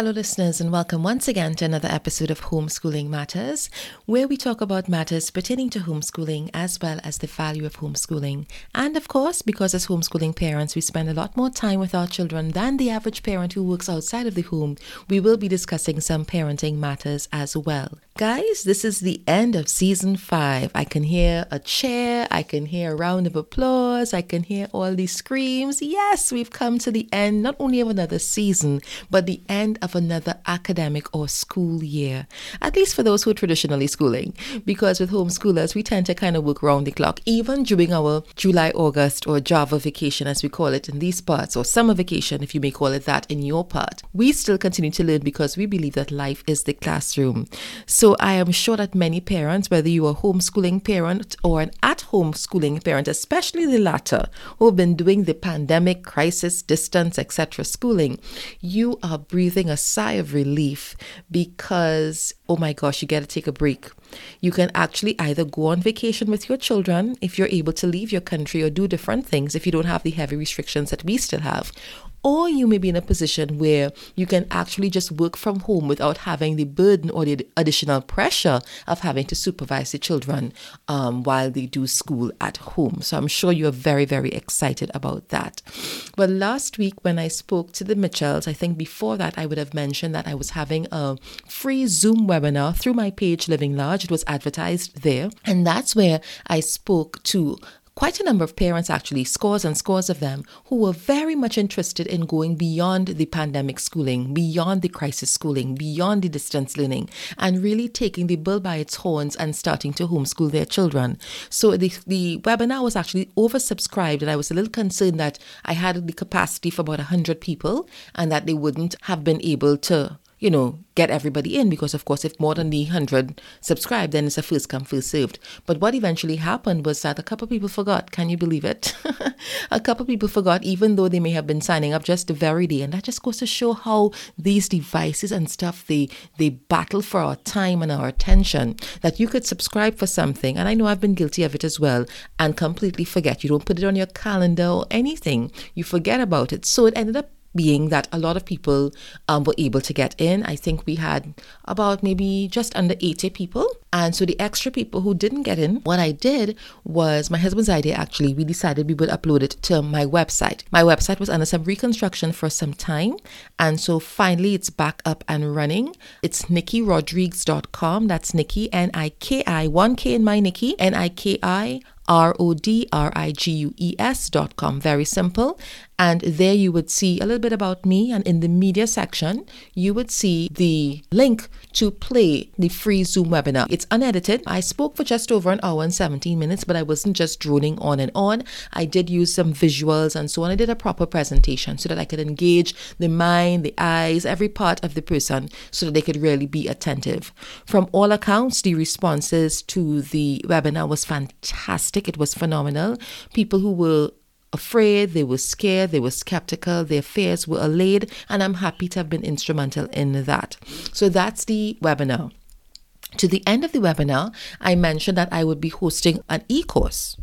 Hello, listeners, and welcome once again to another episode of Homeschooling Matters, where we talk about matters pertaining to homeschooling as well as the value of homeschooling. And of course, because as homeschooling parents, we spend a lot more time with our children than the average parent who works outside of the home, we will be discussing some parenting matters as well. Guys, this is the end of season five. I can hear a chair, I can hear a round of applause, I can hear all these screams. Yes, we've come to the end not only of another season, but the end of another academic or school year, at least for those who are traditionally schooling. Because with homeschoolers, we tend to kind of work round the clock, even during our July, August, or Java vacation, as we call it in these parts, or summer vacation, if you may call it that in your part. We still continue to learn because we believe that life is the classroom. So I am sure that many parents, whether you are a homeschooling parent or an at home schooling parent, especially the latter, who have been doing the pandemic, crisis, distance, etc. schooling, you are breathing a sigh of relief because, oh my gosh, you get to take a break. You can actually either go on vacation with your children if you're able to leave your country or do different things if you don't have the heavy restrictions that we still have, or you may be in a position where you can actually just work from home without having the burden or the additional pressure of having to supervise the children um, while they do school at home. So I'm sure you're very, very excited about that. But last week, when I spoke to the Mitchells, I think before that, I would have mentioned that I was having a free Zoom webinar through my page Living Large. It was advertised there. And that's where I spoke to quite a number of parents, actually, scores and scores of them, who were very much interested in going beyond the pandemic schooling, beyond the crisis schooling, beyond the distance learning, and really taking the bull by its horns and starting to homeschool their children. So the, the webinar was actually oversubscribed, and I was a little concerned that I had the capacity for about 100 people and that they wouldn't have been able to you know, get everybody in because, of course, if more than the 100 subscribe, then it's a first come, first served. But what eventually happened was that a couple people forgot. Can you believe it? a couple people forgot, even though they may have been signing up just the very day. And that just goes to show how these devices and stuff, they, they battle for our time and our attention. That you could subscribe for something, and I know I've been guilty of it as well, and completely forget. You don't put it on your calendar or anything. You forget about it. So it ended up being that a lot of people um, were able to get in. I think we had about maybe just under 80 people. And so the extra people who didn't get in, what I did was my husband's idea actually, we decided we would upload it to my website. My website was under some reconstruction for some time. And so finally it's back up and running. It's nikirodrigues.com. That's Niki, N I K I, one K in my Niki, N I K I R O D R I G U E S dot com. Very simple. And there you would see a little bit about me. And in the media section, you would see the link to play the free Zoom webinar. It's unedited. I spoke for just over an hour and 17 minutes, but I wasn't just droning on and on. I did use some visuals and so on. I did a proper presentation so that I could engage the mind, the eyes, every part of the person so that they could really be attentive. From all accounts, the responses to the webinar was fantastic. It was phenomenal. People who were afraid, they were scared, they were skeptical, their fears were allayed, and I'm happy to have been instrumental in that. So that's the webinar. To the end of the webinar, I mentioned that I would be hosting an e course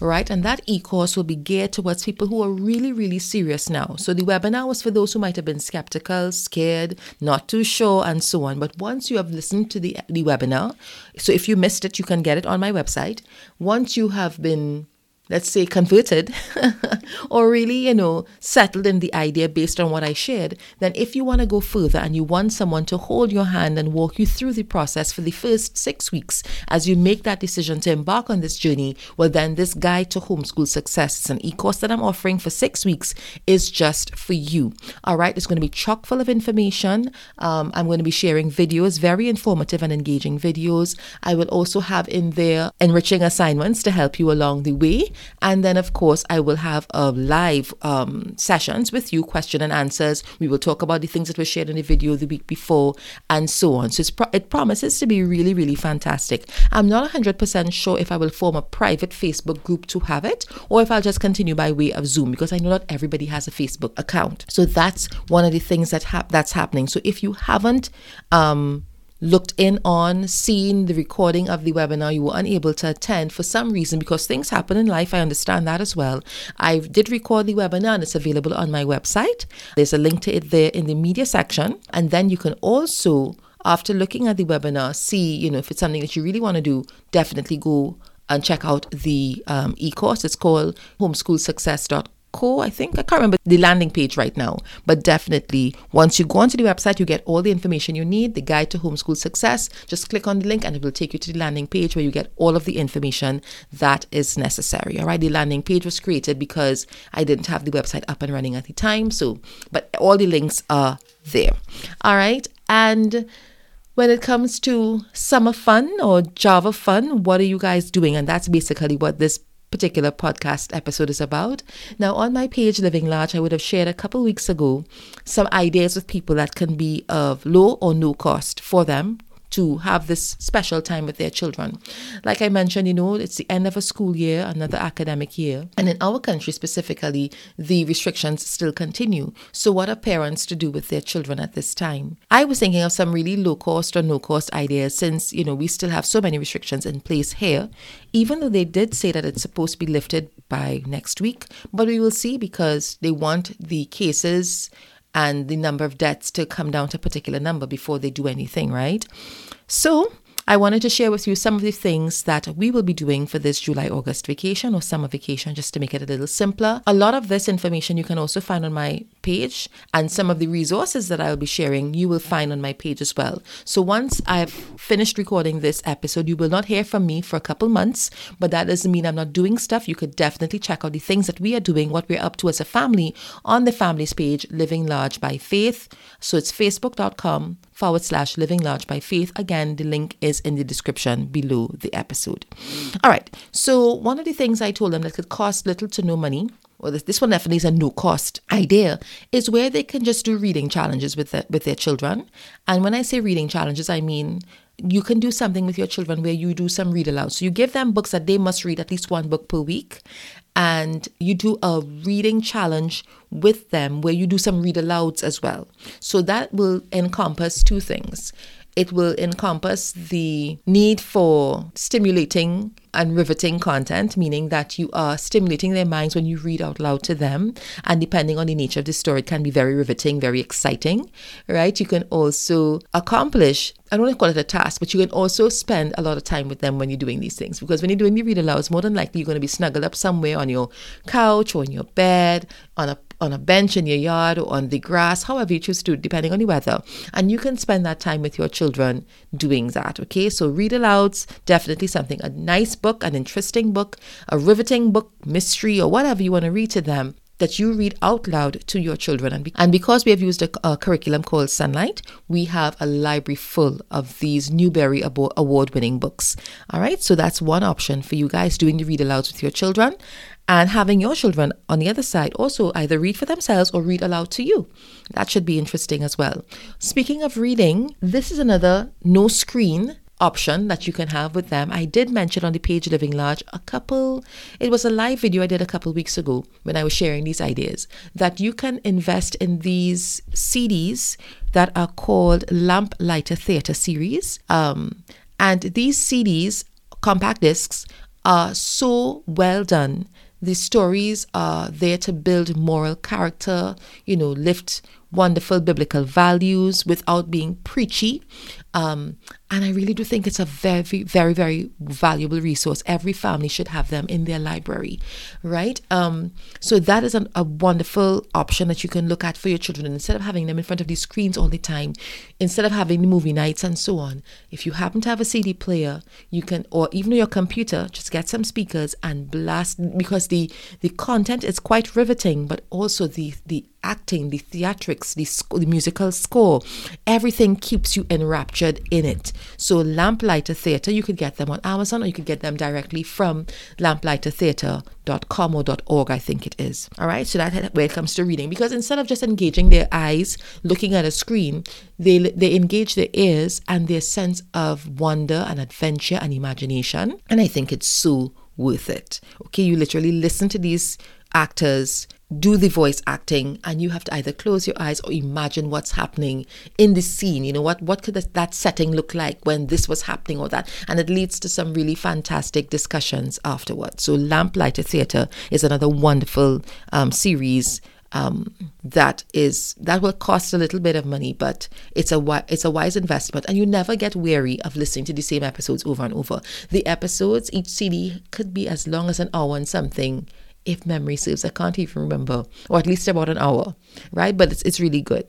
right? And that e course will be geared towards people who are really, really serious now. So the webinar was for those who might have been skeptical, scared, not too sure, and so on. But once you have listened to the, the webinar, so if you missed it, you can get it on my website. Once you have been let's say converted or really you know settled in the idea based on what i shared then if you want to go further and you want someone to hold your hand and walk you through the process for the first six weeks as you make that decision to embark on this journey well then this guide to homeschool success is an e-course that i'm offering for six weeks is just for you. All right it's going to be chock full of information. Um, i'm going to be sharing videos very informative and engaging videos. I will also have in there enriching assignments to help you along the way and then, of course, I will have uh, live um, sessions with you, question and answers. We will talk about the things that were shared in the video the week before and so on. So pro- it promises to be really, really fantastic. I'm not 100% sure if I will form a private Facebook group to have it or if I'll just continue by way of Zoom because I know not everybody has a Facebook account. So that's one of the things that hap- that's happening. So if you haven't, um, looked in on, seen the recording of the webinar, you were unable to attend for some reason because things happen in life. I understand that as well. I did record the webinar and it's available on my website. There's a link to it there in the media section. And then you can also, after looking at the webinar, see, you know, if it's something that you really want to do, definitely go and check out the um, e-course. It's called homeschoolsuccess.com Co, I think. I can't remember the landing page right now, but definitely once you go onto the website, you get all the information you need, the guide to homeschool success. Just click on the link and it will take you to the landing page where you get all of the information that is necessary. All right. The landing page was created because I didn't have the website up and running at the time. So, but all the links are there. All right. And when it comes to summer fun or Java fun, what are you guys doing? And that's basically what this particular podcast episode is about. Now, on my page, Living Large, I would have shared a couple weeks ago some ideas with people that can be of low or no cost for them to have this special time with their children. Like I mentioned, you know, it's the end of a school year, another academic year. And in our country specifically, the restrictions still continue. So, what are parents to do with their children at this time? I was thinking of some really low cost or no cost ideas since, you know, we still have so many restrictions in place here, even though they did say that it's supposed to be lifted by next week. But we will see because they want the cases and the number of deaths to come down to a particular number before they do anything, right? So, I wanted to share with you some of the things that we will be doing for this July August vacation or summer vacation just to make it a little simpler. A lot of this information you can also find on my page, and some of the resources that I will be sharing you will find on my page as well. So once I've finished recording this episode, you will not hear from me for a couple months, but that doesn't mean I'm not doing stuff. You could definitely check out the things that we are doing, what we're up to as a family on the family's page, Living Large by Faith. So it's facebook.com forward slash living large by faith. Again, the link is in the description below the episode. All right. So, one of the things I told them that could cost little to no money well, this, this one definitely is a no cost idea, is where they can just do reading challenges with, the, with their children. And when I say reading challenges, I mean you can do something with your children where you do some read aloud. So you give them books that they must read at least one book per week. And you do a reading challenge with them where you do some read alouds as well. So that will encompass two things it will encompass the need for stimulating and riveting content, meaning that you are stimulating their minds when you read out loud to them. And depending on the nature of the story, it can be very riveting, very exciting, right? You can also accomplish, I don't want to call it a task, but you can also spend a lot of time with them when you're doing these things. Because when you're doing the read alouds, more than likely you're going to be snuggled up somewhere on your couch or in your bed, on a on a bench in your yard or on the grass, however you choose to, depending on the weather. And you can spend that time with your children doing that. Okay, so read alouds, definitely something, a nice book, an interesting book, a riveting book, mystery, or whatever you want to read to them that you read out loud to your children. And, be- and because we have used a, a, curriculum called Sonlight, we have a library full of these Newbery Award winning books. All right, so that's one option for you guys doing the read alouds with your children and having your children on the other side also either read for themselves or read aloud to you. That should be interesting as well. Speaking of reading, this is another no screen option that you can have with them. I did mention on the page Living Large a couple, it was a live video I did a couple weeks ago when I was sharing these ideas that you can invest in these CDs that are called Lamplighter Theatre series. Um, and these CDs, compact discs, are so well done the stories are there to build moral character, you know, lift wonderful biblical values without being preachy. Um, and I really do think it's a very, very, very valuable resource. Every family should have them in their library, right? Um, so that is an, a wonderful option that you can look at for your children. instead of having them in front of these screens all the time, instead of having movie nights and so on, if you happen to have a CD player, you can, or even your computer, just get some speakers and blast because the the content is quite riveting, but also the the acting, the theatrics, the, sc- the musical score, everything keeps you enraptured in it. So Lamplighter Theatre, you could get them on Amazon or you could get them directly from lamplightertheatre.com or .org, I think it is. All right, so that's where it comes to reading. Because instead of just engaging their eyes, looking at a screen, they, they engage their ears and their sense of wonder and adventure and imagination. And I think it's so worth it. Okay, you literally listen to these actors do the voice acting and you have to either close your eyes or imagine what's happening in the scene. You know what what could that setting look like when this was happening or that? And it leads to some really fantastic discussions afterwards. So lamplighter theatre is another wonderful um, series um, that is that will cost a little bit of money, but it's a it's a wise investment, and you never get weary of listening to the same episodes over and over. The episodes, each CD could be as long as an hour and something, if memory serves. I can't even remember, or at least about an hour, right? But it's, it's really good.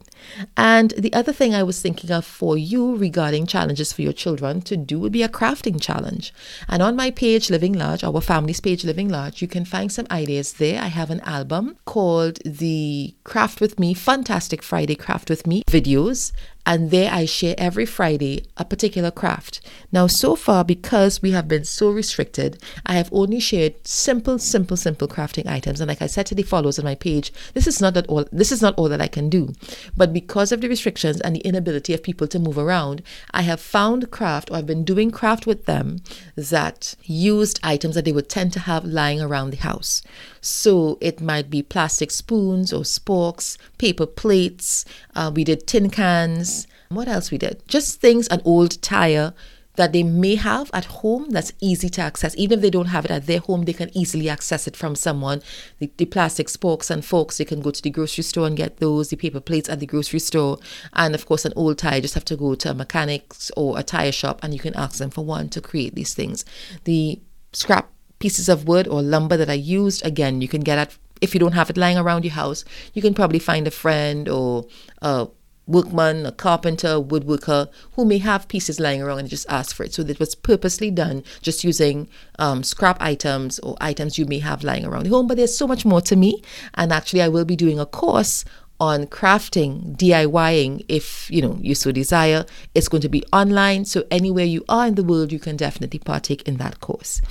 And the other thing I was thinking of for you regarding challenges for your children to do would be a crafting challenge. And on my page, Living Large, our family's page, Living Large, you can find some ideas there. I have an album called the Craft with Me, Fantastic Friday Craft with Me videos and there I share every Friday a particular craft. Now, so far, because we have been so restricted, I have only shared simple, simple, simple crafting items. And like I said to the followers on my page, this is not that all this is not all that I can do. But because of the restrictions and the inability of people to move around, I have found craft or I've been doing craft with them that used items that they would tend to have lying around the house. So it might be plastic spoons or sporks, paper plates. Uh, we did tin cans. What else we did? Just things, an old tire that they may have at home that's easy to access. Even if they don't have it at their home, they can easily access it from someone. The, the plastic sporks and forks, they can go to the grocery store and get those, the paper plates at the grocery store. And of course, an old tire, you just have to go to a mechanic's or a tire shop and you can ask them for one to create these things. The scrap pieces of wood or lumber that I used, again, you can get at if you don't have it lying around your house, you can probably find a friend or a workman, a carpenter, woodworker who may have pieces lying around and just ask for it. So that was purposely done just using um, scrap items or items you may have lying around the home. But there's so much more to me. And actually, I will be doing a course on crafting, DIYing, if you know you so desire. It's going to be online, so anywhere you are in the world, you can definitely partake in that course.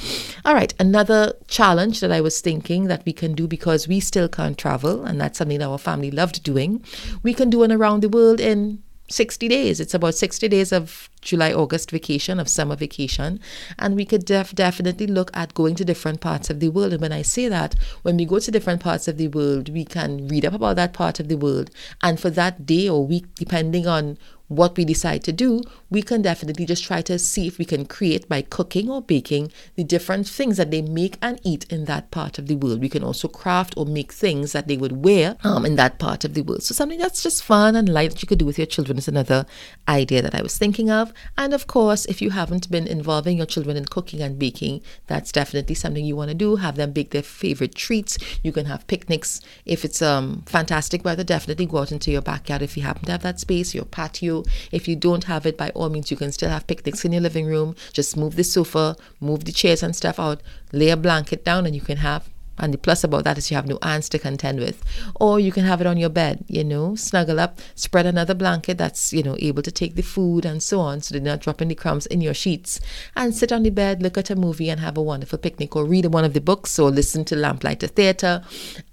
All right, another challenge that I was thinking that we can do because we still can't travel, and that's something that our family loved doing. We can do an around the world in 60 days. It's about 60 days of July, August vacation, of summer vacation. And we could def- definitely look at going to different parts of the world. And when I say that, when we go to different parts of the world, we can read up about that part of the world. And for that day or week, depending on what we decide to do, we can definitely just try to see if we can create by cooking or baking the different things that they make and eat in that part of the world. We can also craft or make things that they would wear um, in that part of the world. So, something that's just fun and light that you could do with your children is another idea that I was thinking of. And of course, if you haven't been involving your children in cooking and baking, that's definitely something you want to do. Have them bake their favorite treats. You can have picnics. If it's um, fantastic weather, definitely go out into your backyard if you happen to have that space, your patio if you don't have it, by all means, you can still have picnics in your living room. Just move the sofa, move the chairs and stuff out, lay a blanket down, and you can have and the plus about that is you have no ants to contend with. Or you can have it on your bed, you know, snuggle up, spread another blanket that's, you know, able to take the food and so on so they're not dropping the crumbs in your sheets. And sit on the bed, look at a movie and have a wonderful picnic or read one of the books or listen to Lamplighter Theatre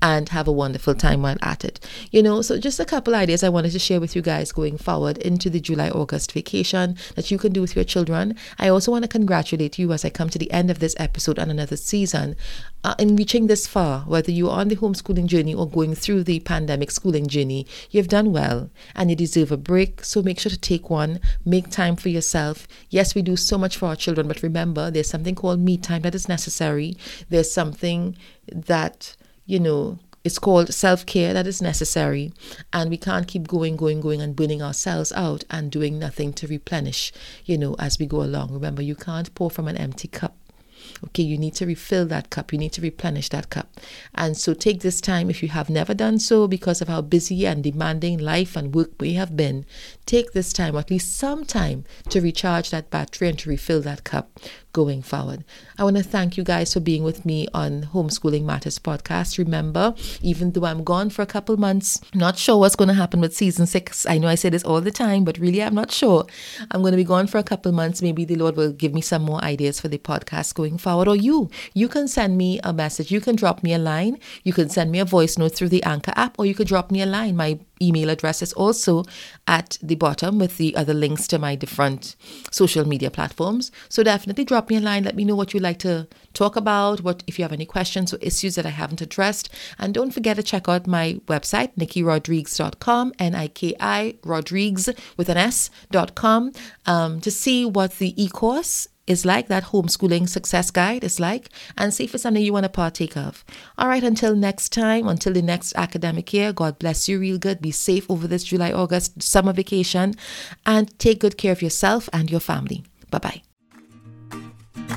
and have a wonderful time while at it. You know, so just a couple ideas I wanted to share with you guys going forward into the July August vacation that you can do with your children. I also want to congratulate you as I come to the end of this episode and another season uh, in reaching this far, whether you're on the homeschooling journey or going through the pandemic schooling journey, you've done well and you deserve a break. So make sure to take one, make time for yourself. Yes, we do so much for our children, but remember, there's something called me time that is necessary. There's something that, you know, it's called self care that is necessary. And we can't keep going, going, going and burning ourselves out and doing nothing to replenish, you know, as we go along. Remember, you can't pour from an empty cup. Okay, you need to refill that cup, you need to replenish that cup. And so take this time, if you have never done so because of how busy and demanding life and work may have been, take this time, at least some time, to recharge that battery and to refill that cup going forward. I want to thank you guys for being with me on Homeschooling Matters podcast. Remember, even though I'm gone for a couple months, not sure what's going to happen with season six. I know I say this all the time, but really I'm not sure. I'm going to be gone for a couple months. Maybe the Lord will give me some more ideas for the podcast going forward. Or you, you can send me a message. You can drop me a line. You can send me a voice note through the Anchor app, or you could drop me a line. My email address is also at the bottom with the other links to my different social media platforms. So definitely drop me a line. Let me know what you'd like to talk about, what if you have any questions or issues that I haven't addressed. And don't forget to check out my website, nikirodrigues.com, N-I-K-I Rodrigues with an S.com, um, to see what the e-course is like, that homeschooling success guide is like, and see if it's something you want to partake of. All right, until next time, until the next academic year, God bless you real good. Be safe over this July, August summer vacation, and take good care of yourself and your family. Bye bye.